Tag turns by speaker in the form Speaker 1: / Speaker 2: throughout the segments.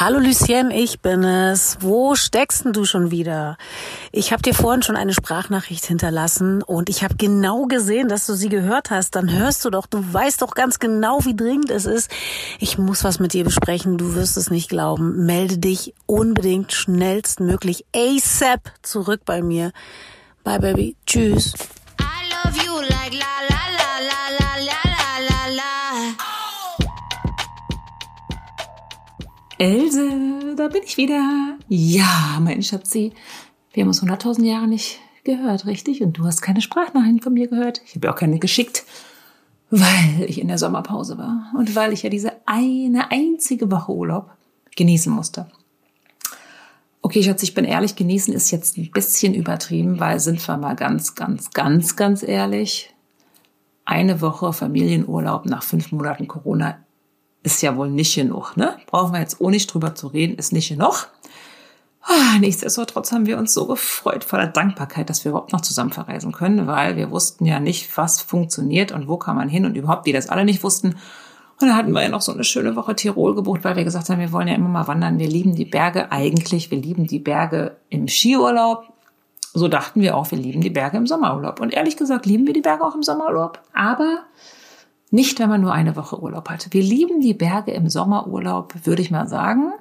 Speaker 1: Hallo Lucien, ich bin es. Wo steckst denn du schon wieder? Ich habe dir vorhin schon eine Sprachnachricht hinterlassen und ich habe genau gesehen, dass du sie gehört hast. Dann hörst du doch, du weißt doch ganz genau, wie dringend es ist. Ich muss was mit dir besprechen, du wirst es nicht glauben. Melde dich unbedingt schnellstmöglich ASAP zurück bei mir. Bye, Baby. Tschüss. I love you like la la
Speaker 2: Else, da bin ich wieder. Ja, mein Schatzi. Wir haben uns 100.000 Jahre nicht gehört, richtig? Und du hast keine Sprachnachrichten von mir gehört. Ich habe auch keine geschickt, weil ich in der Sommerpause war und weil ich ja diese eine einzige Woche Urlaub genießen musste. Okay, Schatz, ich bin ehrlich, genießen ist jetzt ein bisschen übertrieben, weil sind wir mal ganz, ganz, ganz, ganz ehrlich. Eine Woche Familienurlaub nach fünf Monaten Corona ist ja wohl nicht genug, ne? Brauchen wir jetzt auch nicht drüber zu reden, ist nicht genug. Ah, nichtsdestotrotz haben wir uns so gefreut voller Dankbarkeit, dass wir überhaupt noch zusammen verreisen können, weil wir wussten ja nicht, was funktioniert und wo kann man hin und überhaupt, die das alle nicht wussten. Und da hatten wir ja noch so eine schöne Woche Tirol gebucht, weil wir gesagt haben, wir wollen ja immer mal wandern. Wir lieben die Berge eigentlich. Wir lieben die Berge im Skiurlaub. So dachten wir auch, wir lieben die Berge im Sommerurlaub. Und ehrlich gesagt lieben wir die Berge auch im Sommerurlaub. Aber nicht, wenn man nur eine Woche Urlaub hat. Wir lieben die Berge im Sommerurlaub, würde ich mal sagen.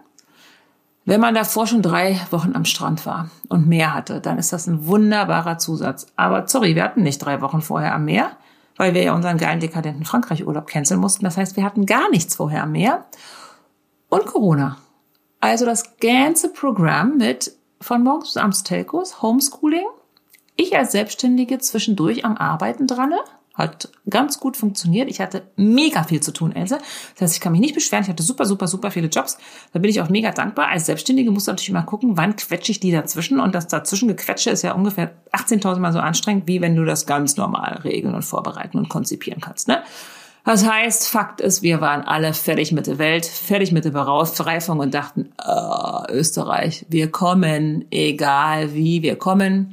Speaker 2: Wenn man davor schon drei Wochen am Strand war und Meer hatte, dann ist das ein wunderbarer Zusatz. Aber sorry, wir hatten nicht drei Wochen vorher am Meer, weil wir ja unseren geilen dekadenten Frankreich-Urlaub canceln mussten. Das heißt, wir hatten gar nichts vorher am Meer und Corona. Also das ganze Programm mit von morgens bis abends Telcos, Homeschooling, ich als Selbstständige zwischendurch am Arbeiten dran, hat ganz gut funktioniert. Ich hatte mega viel zu tun, Else. Das heißt, ich kann mich nicht beschweren. Ich hatte super, super, super viele Jobs. Da bin ich auch mega dankbar. Als Selbstständige musst du natürlich immer gucken, wann quetsche ich die dazwischen. Und das dazwischen gequetsche ist ja ungefähr 18.000 Mal so anstrengend, wie wenn du das ganz normal regeln und vorbereiten und konzipieren kannst. Ne? Das heißt, Fakt ist, wir waren alle fertig mit der Welt, fertig mit der Bereifung und dachten, oh, Österreich, wir kommen, egal wie, wir kommen.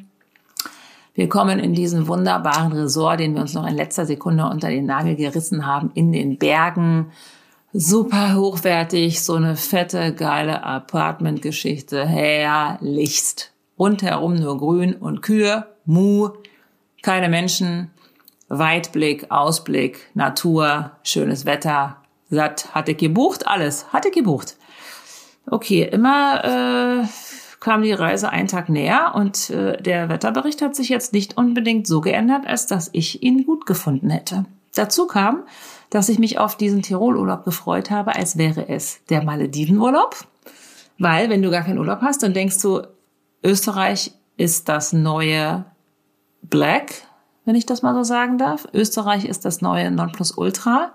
Speaker 2: Wir kommen in diesen wunderbaren Resort, den wir uns noch in letzter Sekunde unter den Nagel gerissen haben, in den Bergen. Super hochwertig, so eine fette, geile Apartment-Geschichte. Herrlichst. Rundherum nur Grün und Kühe, Mu, keine Menschen, Weitblick, Ausblick, Natur, schönes Wetter, satt, hatte gebucht, alles, hatte gebucht. Okay, immer äh, kam die Reise einen Tag näher und äh, der Wetterbericht hat sich jetzt nicht unbedingt so geändert, als dass ich ihn gut gefunden hätte. Dazu kam, dass ich mich auf diesen Tirolurlaub gefreut habe, als wäre es der Maledivenurlaub. Weil, wenn du gar keinen Urlaub hast, dann denkst du, Österreich ist das neue Black, wenn ich das mal so sagen darf. Österreich ist das neue Nonplusultra.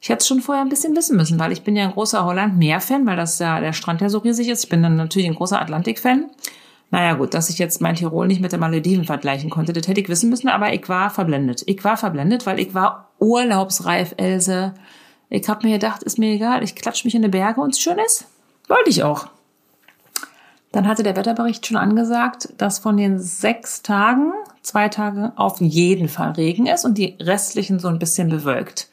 Speaker 2: Ich hätte es schon vorher ein bisschen wissen müssen, weil ich bin ja ein großer Holland-Meer-Fan, weil das ja der Strand ja so riesig ist. Ich bin dann natürlich ein großer Atlantik-Fan. Naja gut, dass ich jetzt mein Tirol nicht mit der Malediven vergleichen konnte, das hätte ich wissen müssen, aber ich war verblendet. Ich war verblendet, weil ich war urlaubsreif, Else. Ich habe mir gedacht, ist mir egal, ich klatsch mich in die Berge und es schön ist. Wollte ich auch. Dann hatte der Wetterbericht schon angesagt, dass von den sechs Tagen zwei Tage auf jeden Fall Regen ist und die restlichen so ein bisschen bewölkt.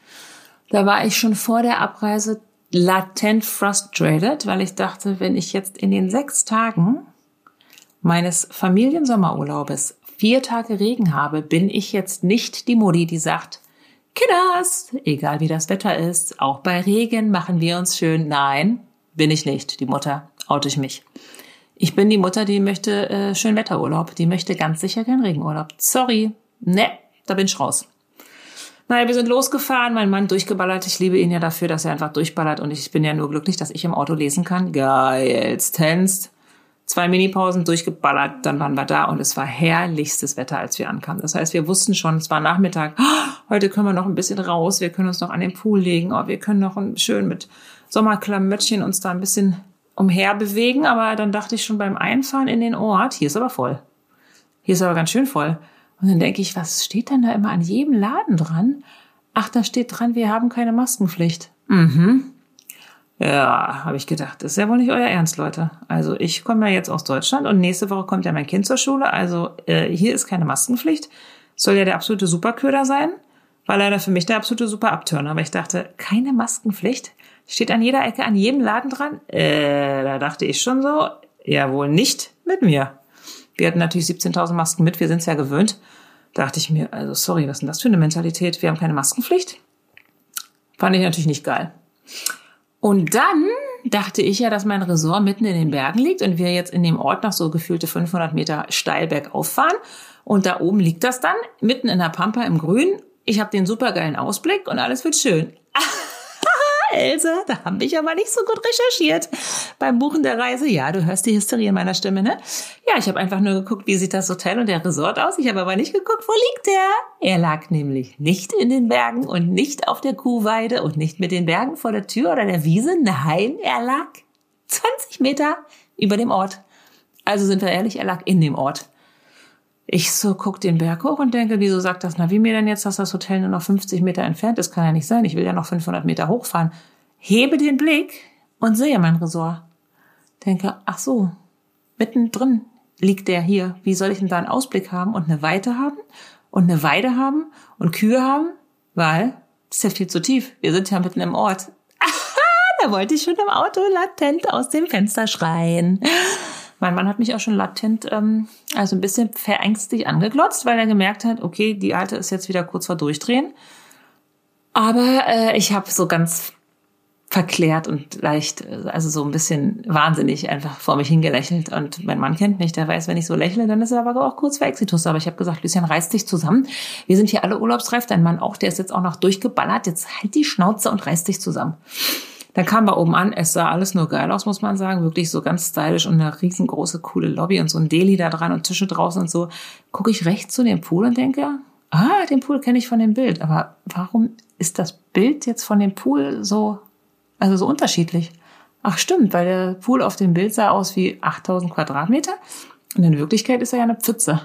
Speaker 2: Da war ich schon vor der Abreise latent frustrated, weil ich dachte, wenn ich jetzt in den sechs Tagen meines Familiensommerurlaubes vier Tage Regen habe, bin ich jetzt nicht die Mutti, die sagt, Kinders, egal wie das Wetter ist, auch bei Regen machen wir uns schön. Nein, bin ich nicht, die Mutter, oute ich mich. Ich bin die Mutter, die möchte äh, schön Wetterurlaub, die möchte ganz sicher keinen Regenurlaub. Sorry, ne, da bin ich raus. Naja, wir sind losgefahren, mein Mann durchgeballert. Ich liebe ihn ja dafür, dass er einfach durchballert und ich bin ja nur glücklich, dass ich im Auto lesen kann. Geilstens. Zwei Minipausen durchgeballert, dann waren wir da und es war herrlichstes Wetter, als wir ankamen. Das heißt, wir wussten schon, es war Nachmittag, heute können wir noch ein bisschen raus, wir können uns noch an den Pool legen, oh, wir können noch schön mit Sommerklamöttchen uns da ein bisschen umher bewegen. Aber dann dachte ich schon beim Einfahren in den Ort, hier ist aber voll. Hier ist aber ganz schön voll. Und dann denke ich, was steht denn da immer an jedem Laden dran? Ach, da steht dran, wir haben keine Maskenpflicht. Mhm. Ja, habe ich gedacht, das ist ja wohl nicht euer Ernst, Leute. Also ich komme ja jetzt aus Deutschland und nächste Woche kommt ja mein Kind zur Schule. Also äh, hier ist keine Maskenpflicht. Soll ja der absolute Superköder sein. War leider für mich der absolute super Abturner. Aber ich dachte, keine Maskenpflicht? Steht an jeder Ecke, an jedem Laden dran? Äh, da dachte ich schon so, ja wohl nicht mit mir. Wir hatten natürlich 17.000 Masken mit, wir sind es ja gewöhnt. Da dachte ich mir, also sorry, was ist denn das für eine Mentalität? Wir haben keine Maskenpflicht? Fand ich natürlich nicht geil. Und dann dachte ich ja, dass mein Resort mitten in den Bergen liegt und wir jetzt in dem Ort noch so gefühlte 500 Meter steil bergauf fahren. Und da oben liegt das dann, mitten in der Pampa im Grün. Ich habe den supergeilen Ausblick und alles wird schön. Else, da habe ich aber nicht so gut recherchiert beim Buchen der Reise. Ja, du hörst die Hysterie in meiner Stimme, ne? Ja, ich habe einfach nur geguckt, wie sieht das Hotel und der Resort aus. Ich habe aber nicht geguckt, wo liegt der? Er lag nämlich nicht in den Bergen und nicht auf der Kuhweide und nicht mit den Bergen vor der Tür oder der Wiese. Nein, er lag 20 Meter über dem Ort. Also sind wir ehrlich, er lag in dem Ort. Ich so guck den Berg hoch und denke, wieso sagt das Navi mir denn jetzt, dass das Hotel nur noch 50 Meter entfernt ist? Kann ja nicht sein. Ich will ja noch 500 Meter hochfahren. Hebe den Blick und sehe mein Resort. Denke, ach so, mittendrin liegt der hier. Wie soll ich denn da einen Ausblick haben und eine Weite haben und eine Weide haben und Kühe haben? Weil, das ist ja viel zu tief. Wir sind ja mitten im Ort. da wollte ich schon im Auto latent aus dem Fenster schreien. Mein Mann hat mich auch schon latent, ähm, also ein bisschen verängstigt angeglotzt, weil er gemerkt hat, okay, die Alte ist jetzt wieder kurz vor Durchdrehen. Aber äh, ich habe so ganz verklärt und leicht, also so ein bisschen wahnsinnig einfach vor mich hingelächelt. Und mein Mann kennt mich, der weiß, wenn ich so lächle, dann ist er aber auch kurz vor Exitus. Aber ich habe gesagt, Lucian, reiß dich zusammen. Wir sind hier alle urlaubsreif, dein Mann auch, der ist jetzt auch noch durchgeballert. Jetzt halt die Schnauze und reiß dich zusammen. Dann kam wir oben an, es sah alles nur geil aus, muss man sagen. Wirklich so ganz stylisch und eine riesengroße, coole Lobby und so ein Deli da dran und Tische draußen und so. Gucke ich rechts zu dem Pool und denke, ah, den Pool kenne ich von dem Bild. Aber warum ist das Bild jetzt von dem Pool so, also so unterschiedlich? Ach stimmt, weil der Pool auf dem Bild sah aus wie 8000 Quadratmeter und in Wirklichkeit ist er ja eine Pfütze.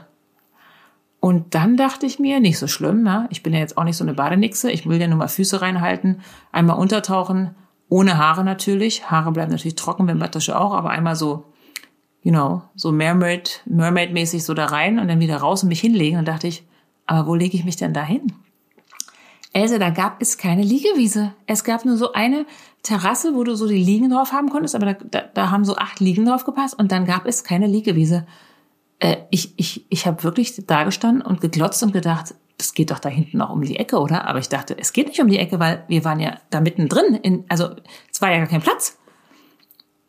Speaker 2: Und dann dachte ich mir, nicht so schlimm, ne? ich bin ja jetzt auch nicht so eine Badenixe, ich will ja nur mal Füße reinhalten, einmal untertauchen, ohne Haare natürlich. Haare bleiben natürlich trocken, Bettwäsche auch, aber einmal so, you know, so Mermaid, Mermaid-mäßig so da rein und dann wieder raus und mich hinlegen. Und dachte ich, aber wo lege ich mich denn da hin? Else, da gab es keine Liegewiese. Es gab nur so eine Terrasse, wo du so die Liegen drauf haben konntest, aber da, da, da haben so acht Liegen drauf gepasst und dann gab es keine Liegewiese. Äh, ich ich, ich habe wirklich da gestanden und geglotzt und gedacht, das geht doch da hinten noch um die Ecke, oder? Aber ich dachte, es geht nicht um die Ecke, weil wir waren ja da mittendrin. In, also es war ja gar kein Platz.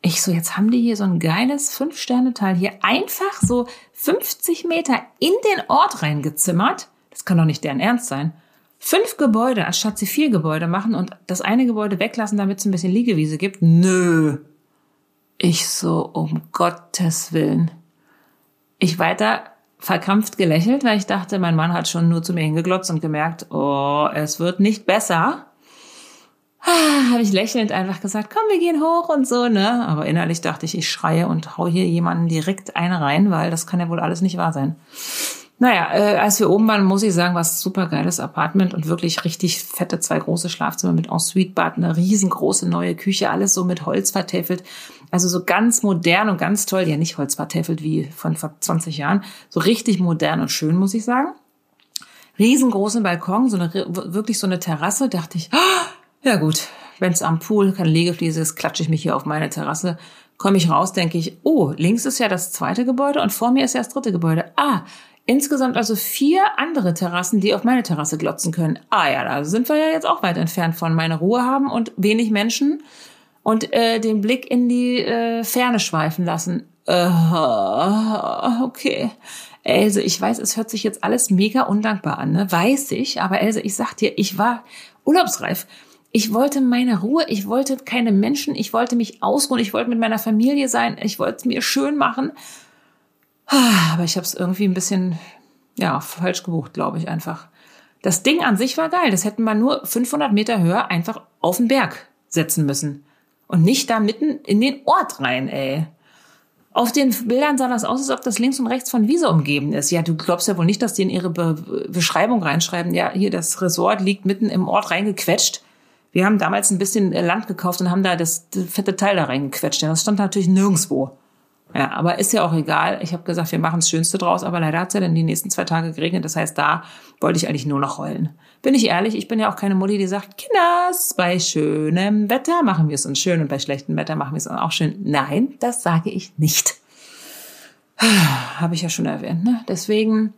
Speaker 2: Ich so, jetzt haben die hier so ein geiles Fünf-Sterne-Teil hier einfach so 50 Meter in den Ort reingezimmert. Das kann doch nicht deren Ernst sein. Fünf Gebäude, anstatt sie vier Gebäude machen und das eine Gebäude weglassen, damit es ein bisschen Liegewiese gibt. Nö. Ich so, um Gottes Willen. Ich weiter verkrampft gelächelt, weil ich dachte, mein Mann hat schon nur zu mir hingeglotzt und gemerkt, oh, es wird nicht besser. Ah, Habe ich lächelnd einfach gesagt, komm, wir gehen hoch und so, ne? Aber innerlich dachte ich, ich schreie und hau hier jemanden direkt eine rein, weil das kann ja wohl alles nicht wahr sein. Naja, äh, als wir oben waren, muss ich sagen, war es super geiles Apartment und wirklich richtig fette zwei große Schlafzimmer mit Ensuite-Bad, eine riesengroße neue Küche, alles so mit Holz vertäfelt. Also so ganz modern und ganz toll. Ja, nicht Holz vertäfelt wie von vor 20 Jahren. So richtig modern und schön, muss ich sagen. Riesengroßen Balkon, so eine, wirklich so eine Terrasse. Dachte ich, oh, ja gut, wenn es am Pool keine Liegefliese ist, klatsche ich mich hier auf meine Terrasse. Komme ich raus, denke ich, oh, links ist ja das zweite Gebäude und vor mir ist ja das dritte Gebäude. Ah, Insgesamt also vier andere Terrassen, die auf meine Terrasse glotzen können. Ah ja, da sind wir ja jetzt auch weit entfernt von meine Ruhe haben und wenig Menschen und äh, den Blick in die äh, Ferne schweifen lassen. Äh, okay. Else, ich weiß, es hört sich jetzt alles mega undankbar an, ne? Weiß ich, aber Else, ich sag dir, ich war urlaubsreif. Ich wollte meine Ruhe, ich wollte keine Menschen, ich wollte mich ausruhen, ich wollte mit meiner Familie sein, ich wollte es mir schön machen. Aber ich habe es irgendwie ein bisschen, ja, falsch gebucht, glaube ich einfach. Das Ding an sich war geil. Das hätten wir nur 500 Meter höher einfach auf den Berg setzen müssen. Und nicht da mitten in den Ort rein, ey. Auf den Bildern sah das aus, als ob das links und rechts von Wiese umgeben ist. Ja, du glaubst ja wohl nicht, dass die in ihre Be Beschreibung reinschreiben, ja, hier das Resort liegt mitten im Ort reingequetscht. Wir haben damals ein bisschen Land gekauft und haben da das, das fette Teil da reingequetscht. Ja, das stand natürlich nirgendwo. Ja, aber ist ja auch egal. Ich habe gesagt, wir machen das Schönste draus, aber leider hat es ja dann die nächsten zwei Tage geregnet. Das heißt, da wollte ich eigentlich nur noch heulen. Bin ich ehrlich, ich bin ja auch keine Mutti, die sagt, Kinders, bei schönem Wetter machen wir es uns schön und bei schlechtem Wetter machen wir es uns auch schön. Nein, das sage ich nicht. Habe ich ja schon erwähnt. Ne? Deswegen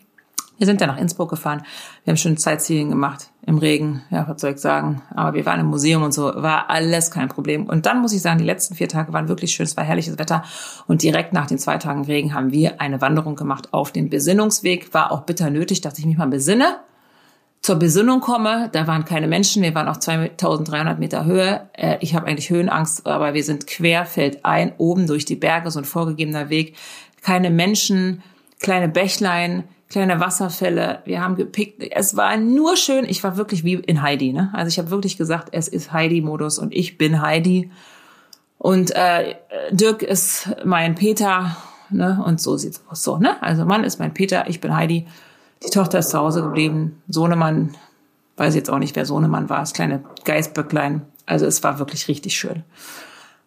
Speaker 2: wir sind dann nach Innsbruck gefahren. Wir haben schon Sightseeing gemacht im Regen. Ja, was soll ich sagen? Aber wir waren im Museum und so. War alles kein Problem. Und dann muss ich sagen, die letzten vier Tage waren wirklich schön. Es war herrliches Wetter. Und direkt nach den zwei Tagen Regen haben wir eine Wanderung gemacht auf den Besinnungsweg. War auch bitter nötig, dass ich mich mal besinne. Zur Besinnung komme, da waren keine Menschen, wir waren auf 2300 Meter Höhe. Äh, ich habe eigentlich Höhenangst, aber wir sind querfeldein, oben durch die Berge, so ein vorgegebener Weg. Keine Menschen, kleine Bächlein, kleine Wasserfälle. Wir haben gepickt. Es war nur schön. Ich war wirklich wie in Heidi. Ne? Also ich habe wirklich gesagt, es ist Heidi-Modus und ich bin Heidi. Und äh, Dirk ist mein Peter. Ne? Und so sieht's aus. So, ne? Also Mann ist mein Peter, ich bin Heidi. Die Tochter ist zu Hause geblieben. Sohnemann, weiß jetzt auch nicht, wer Sohnemann war, das kleine Geißböcklein. Also es war wirklich richtig schön.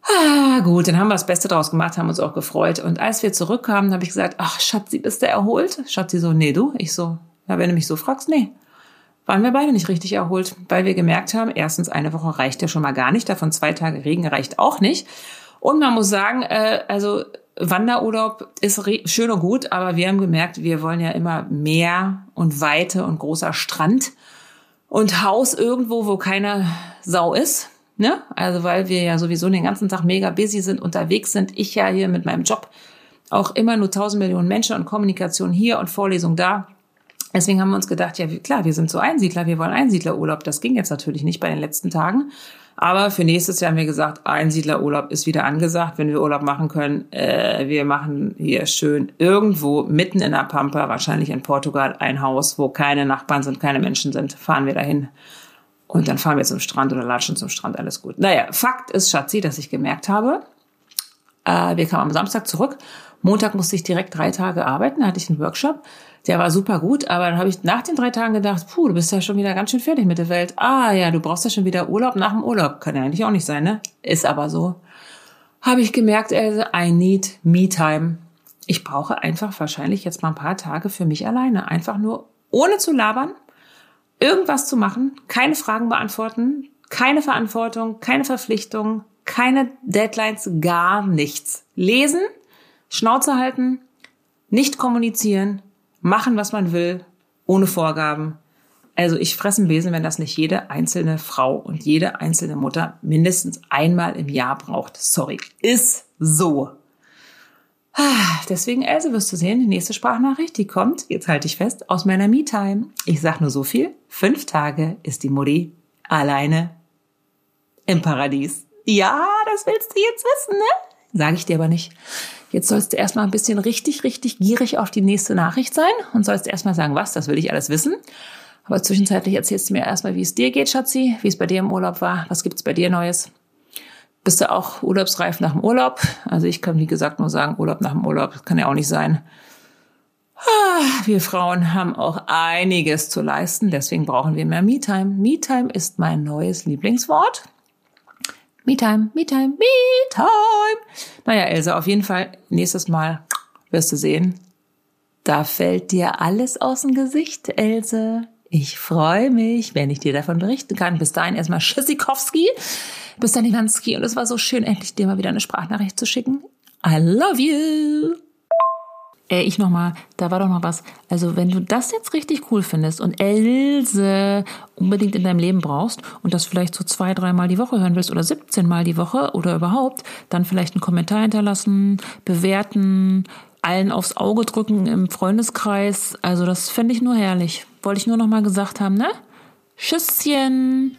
Speaker 2: Ah, gut, dann haben wir das Beste draus gemacht, haben uns auch gefreut. Und als wir zurückkamen, habe ich gesagt, ach, Schatzi, bist du erholt? Schatzi so, nee, du? Ich so, ja, wenn du mich so fragst, nee. Waren wir beide nicht richtig erholt, weil wir gemerkt haben, erstens, eine Woche reicht ja schon mal gar nicht, davon zwei Tage Regen reicht auch nicht. Und man muss sagen, äh, also Wanderurlaub ist schön und gut, aber wir haben gemerkt, wir wollen ja immer mehr und Weite und großer Strand und Haus irgendwo, wo keine Sau ist. Ne? Also weil wir ja sowieso den ganzen Tag mega busy sind, unterwegs sind. Ich ja hier mit meinem Job auch immer nur tausend Millionen Menschen und Kommunikation hier und Vorlesung da. Deswegen haben wir uns gedacht, ja klar, wir sind so Einsiedler, wir wollen Einsiedlerurlaub. Das ging jetzt natürlich nicht bei den letzten Tagen. Aber für nächstes Jahr haben wir gesagt, Einsiedlerurlaub ist wieder angesagt, wenn wir Urlaub machen können. Äh, wir machen hier schön irgendwo mitten in der Pampa, wahrscheinlich in Portugal, ein Haus, wo keine Nachbarn sind, keine Menschen sind. Fahren wir dahin und dann fahren wir zum Strand oder latschen zum Strand, alles gut. Naja, Fakt ist, Schatzi, dass ich gemerkt habe, äh, wir kamen am Samstag zurück. Montag musste ich direkt drei Tage arbeiten, da hatte ich einen Workshop. Der war super gut, aber dann habe ich nach den drei Tagen gedacht, puh, du bist ja schon wieder ganz schön fertig mit der Welt. Ah ja, du brauchst ja schon wieder Urlaub nach dem Urlaub. Kann ja eigentlich auch nicht sein, ne? Ist aber so. Habe ich gemerkt, Else, I need me time. Ich brauche einfach wahrscheinlich jetzt mal ein paar Tage für mich alleine. Einfach nur ohne zu labern, irgendwas zu machen, keine Fragen beantworten, keine Verantwortung, keine Verpflichtung, keine Deadlines, gar nichts. Lesen, Schnauze halten, nicht kommunizieren, machen, was man will, ohne Vorgaben. Also ich fresse einen Besen, wenn das nicht jede einzelne Frau und jede einzelne Mutter mindestens einmal im Jahr braucht. Sorry, ist so. Ah, deswegen, Else, wirst du sehen, die nächste Sprachnachricht, die kommt, jetzt halte ich fest, aus meiner Me-Time. Ich sag nur so viel, fünf Tage ist die Mutti alleine im Paradies. Ja, das willst du jetzt wissen, ne? Sage ich dir aber nicht. Jetzt sollst du erstmal ein bisschen richtig, richtig gierig auf die nächste Nachricht sein und sollst erstmal sagen, was, das will ich alles wissen. Aber zwischenzeitlich erzählst du mir erstmal, wie es dir geht, Schatzi, wie es bei dir im Urlaub war, was gibt's bei dir Neues? Bist du auch urlaubsreif nach dem Urlaub. Also ich kann, wie gesagt, nur sagen, Urlaub nach dem Urlaub, das kann ja auch nicht sein. Ah, wir Frauen haben auch einiges zu leisten, deswegen brauchen wir mehr Me-Time. Me-Time ist mein neues Lieblingswort. Me-Time, Me-Time, Me-Time. Naja, Elsa, auf jeden Fall, nächstes Mal wirst du sehen, da fällt dir alles aus dem Gesicht, Else. Ich freue mich, wenn ich dir davon berichten kann. Bis dahin erstmal Tschüssikowski. Bis dann, Iwanski. Und es war so schön, endlich dir mal wieder eine Sprachnachricht zu schicken. I love you. Äh, ich nochmal, da war doch noch was. Also, wenn du das jetzt richtig cool findest und Else unbedingt in deinem Leben brauchst und das vielleicht so zwei, dreimal die Woche hören willst oder 17 Mal die Woche oder überhaupt, dann vielleicht einen Kommentar hinterlassen, bewerten, allen aufs Auge drücken im Freundeskreis. Also, das fände ich nur herrlich. Wollte ich nur noch mal gesagt haben, ne? Tschüsschen!